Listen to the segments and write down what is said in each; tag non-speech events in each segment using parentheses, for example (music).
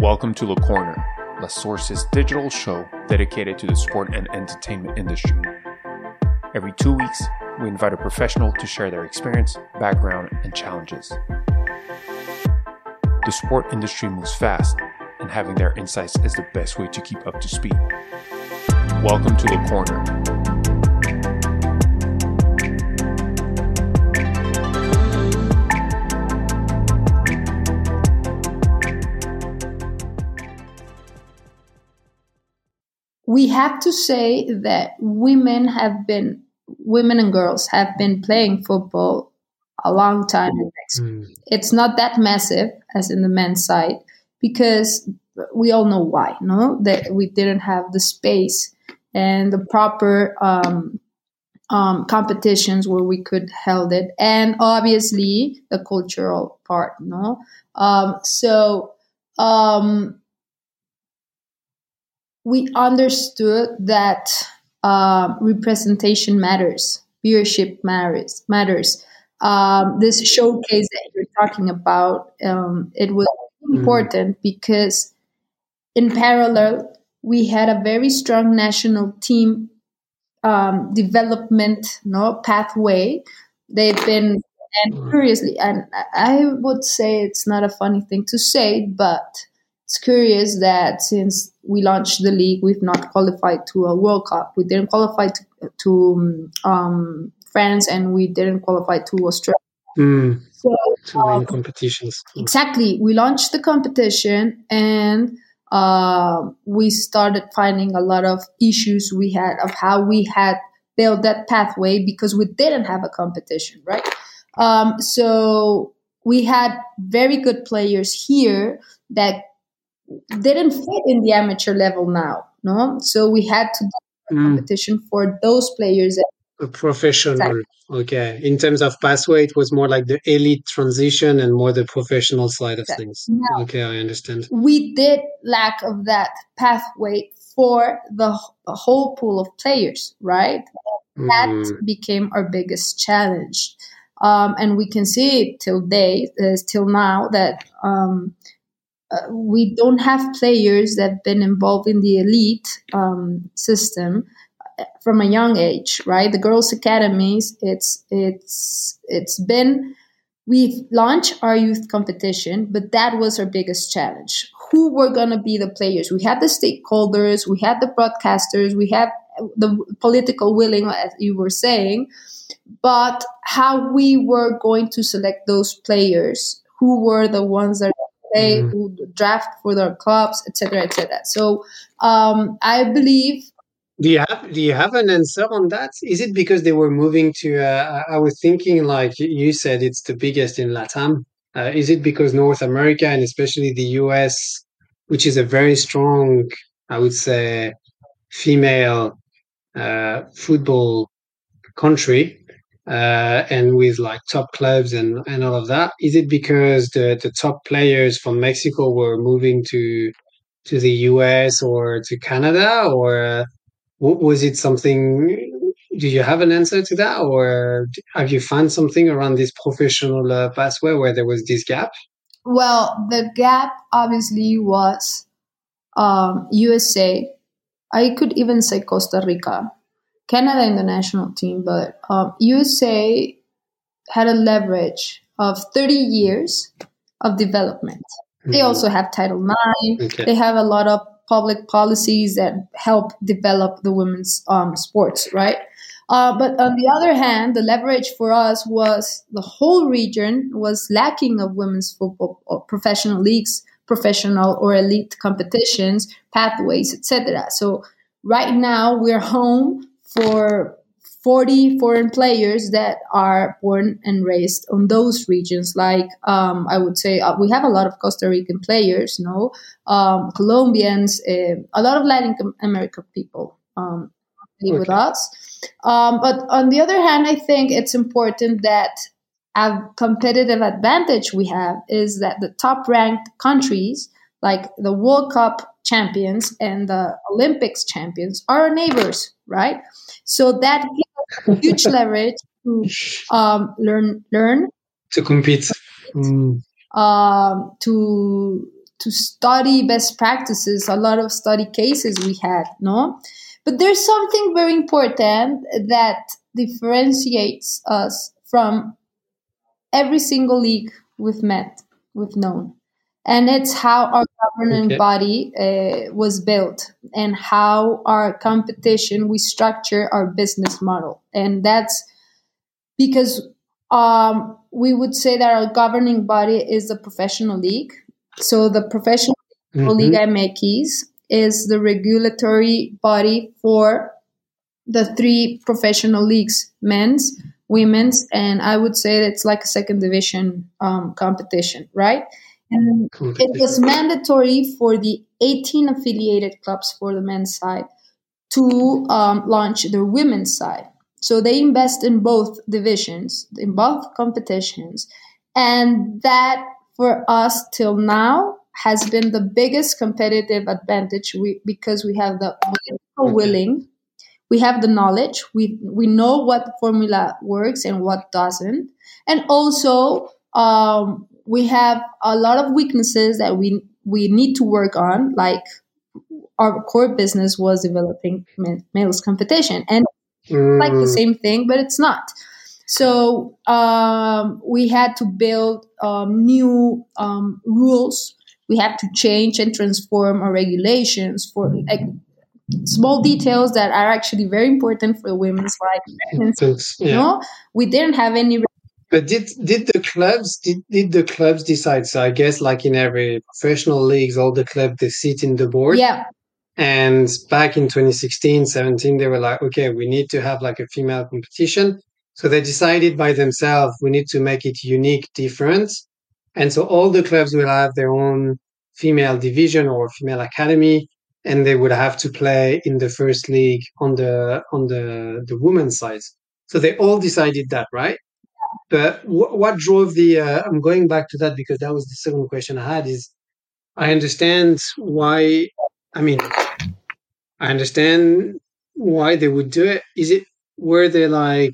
Welcome to Le Corner, La Source's digital show dedicated to the sport and entertainment industry. Every two weeks, we invite a professional to share their experience, background, and challenges. The sport industry moves fast, and having their insights is the best way to keep up to speed. Welcome to Le Corner. We have to say that women have been women and girls have been playing football a long time in Mexico. Mm. It's not that massive as in the men's side because we all know why, no? That we didn't have the space and the proper um, um, competitions where we could held it, and obviously the cultural part, no. Um, so um, we understood that um, representation matters, viewership matters, matters. Um, this showcase that you're talking about, um, it was important because in parallel, we had a very strong national team um, development no pathway. They've been and curiously, and I would say it's not a funny thing to say, but it's curious that since we launched the league, we've not qualified to a World Cup. We didn't qualify to, to um, France, and we didn't qualify to Australia. Mm. So Two main um, competitions. exactly, we launched the competition, and uh, we started finding a lot of issues we had of how we had built that pathway because we didn't have a competition, right? Um, so we had very good players here that didn't fit in the amateur level now, no. So we had to do a Mm. competition for those players. that- A professional. Exactly. Okay. In terms of pathway, it was more like the elite transition and more the professional side of Exactly. things. Now- Okay, I understand. we did lack of that pathway for the wh- whole pool of players, right? that Mm. became our biggest challenge. Um, and we can see it till day, uh, till now, that um, we don't have players that have been involved in the elite um, system uh, from a young age, right? The girls' academies, it's it's it's been we've launched our youth competition, but that was our biggest challenge. Who were going to be the players? We had the stakeholders, we had the broadcasters, we had the political willing, as you were saying, but how we were going to select those players, who were the ones that play, Mhm. who draft for their clubs, etc., etc. So um, I believe Do you have do you have an answer on that? Is it because they were moving to? Uh, I I was thinking, like you said, it's the biggest in Latam. Uh, is it because North America and especially the US, which is a very strong, I would say, female uh, football country, uh, and with like top clubs and and all of that, is it because the the top players from Mexico were moving to to the US or to Canada or? Uh, was it something do you have an answer to that or have you found something around this professional uh, pathway where there was this gap Well, the gap obviously was um, USA. I could even say Costa Rica, Canada in the national team, but um, USA had a leverage of 30 years of development. They Mhm. also have Title IX. okay They have a lot of public policies that help develop the women's um, sports, right? Uh, but on the other hand, the leverage for us was the whole region was lacking of women's football or professional leagues, professional or elite competitions, pathways, etc. So right now we're home for 40 foreign players that are born and raised on those regions. Like um, I would say, uh, we have a lot of Costa Rican players, no, um, Colombians, uh, a lot of Latin American people um, play with us. Um, but on the other hand, I think it's important that a competitive advantage we have is that the top ranked countries, like the World Cup champions and the Olympics champions, are our neighbors, right? So that gives huge (laughs) leverage to um, learn, learn to compete Mm. um, to to study best practices, a lot of study cases we had, no? But there's something very important that differentiates us from every single league we've met, we've known. And it's how our governing okay. body uh, was built and how our competition, we structure our business model. And that's because um, we would say that our governing body is the professional league. So the professional mm-hmm. league MX is the regulatory body for the three professional leagues, men's, women's, and I would say it's like a second division um, competition, right? And it was mandatory for the 18 affiliated clubs for the men's side to um, launch their women's side. So they invest in both divisions, in both competitions. And that for us till now has been the biggest competitive advantage we, because we have the willing, we have the knowledge, we, we know what formula works and what doesn't. And also, um, we have a lot of weaknesses that we, we need to work on, like our core business was developing males competition. And mm. like the mm. same thing, but it's not. So um, we had to build um, new um, rules. We had to change and transform our regulations for like small details that are actually very important for women's life. Yeah. You know, we didn't have any. But did did the clubs did, did the clubs decide? So I guess like in every professional leagues, all the clubs they sit in the board. Yeah. And back in 2016, 17, they were like, okay, we need to have like a female competition. So they decided by themselves, we need to make it unique, different. And so all the clubs will have their own female division or female academy, and they would have to play in the first league on the on the the women's side. So they all decided that, right? But what drove the? Uh, I'm going back to that because that was the second question I had. Is I understand why. I mean, I understand why they would do it. Is it were there like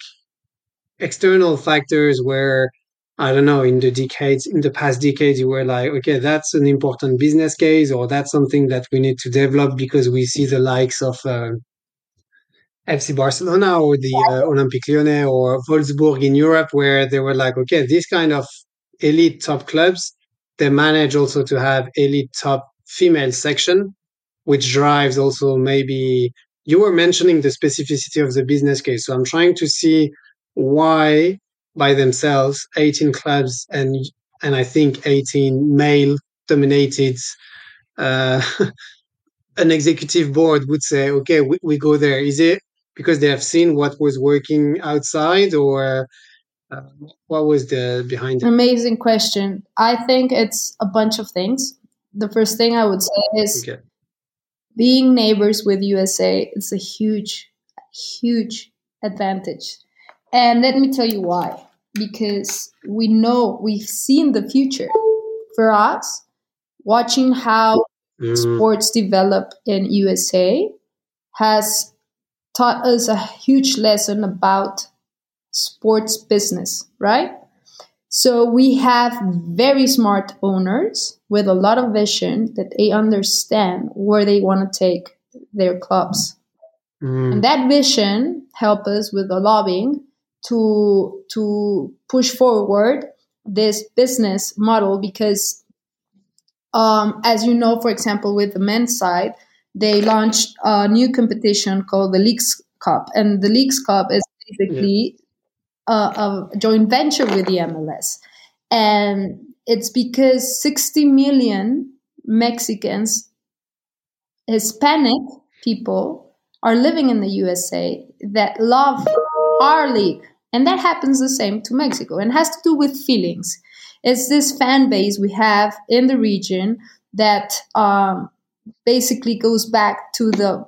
external factors where I don't know in the decades in the past decades you were like okay that's an important business case or that's something that we need to develop because we see the likes of uh, FC Barcelona or the uh, Olympique Lyonnais or Wolfsburg in Europe where they were like okay this kind of elite top clubs they manage also to have elite top female section which drives also maybe you were mentioning the specificity of the business case. So I'm trying to see why by themselves 18 clubs and and I think 18 male dominated uh, (laughs) an executive board would say, okay, we, we, go there. Is it because they have seen what was working outside or uh, what was the behind it? Amazing question. I think it's a bunch of things. The first thing I would say is okay being neighbors with USA is a huge, huge advantage. And let me tell you why. Because we know we've seen the future. For us, watching how mm. sports develop in USA has taught us a huge lesson about sports business, right? So we have very smart owners with a lot of vision that they understand where they want to take their clubs. Mm. And that vision help us with the lobbying to to push forward this business model because um, as you know, for example, with the men's side, they launched a new competition called the Leagues Cup, and the Leagues Cup is basically a, a joint venture with the MLS. And it's because 60 million Mexicans, Hispanic people, are living in the USA that love our league. And that happens the same to Mexico and has to do with feelings. It's this fan base we have in the region that um, basically goes back to the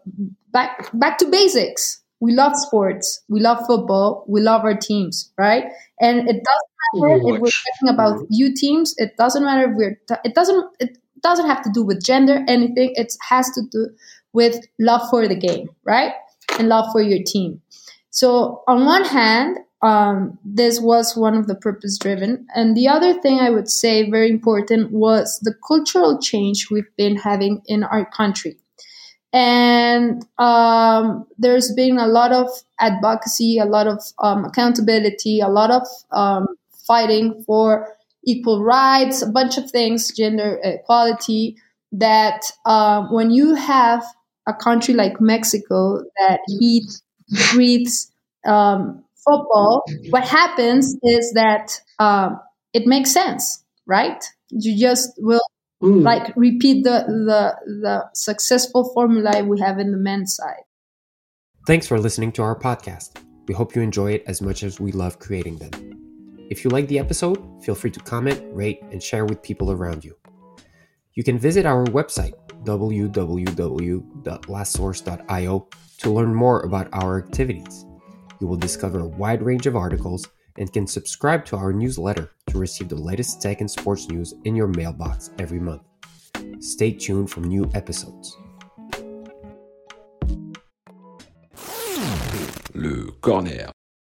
back back to basics we love sports, we love football, we love our teams, right? And it doesn't matter if we're talking about mm-hmm. you teams. It doesn't matter if we're. It doesn't. It doesn't have to do with gender. Anything. It has to do with love for the game, right? And love for your team. So on one hand, um, this was one of the purpose driven. And the other thing I would say very important was the cultural change we've been having in our country. And um, there's been a lot of advocacy, a lot of um, accountability, a lot of um, fighting for equal rights, a bunch of things, gender equality. That um, when you have a country like Mexico that eats, breathes um, football, what happens is that um, it makes sense, right? You just will mm. like repeat the, the the successful formula we have in the men's side. Thanks for listening to our podcast. We hope you enjoy it as much as we love creating them. If you like the episode, feel free to comment, rate, and share with people around you. You can visit our website, www.lastsource.io, to learn more about our activities. You will discover a wide range of articles and can subscribe to our newsletter to receive the latest tech and sports news in your mailbox every month. Stay tuned for new episodes. Le corner.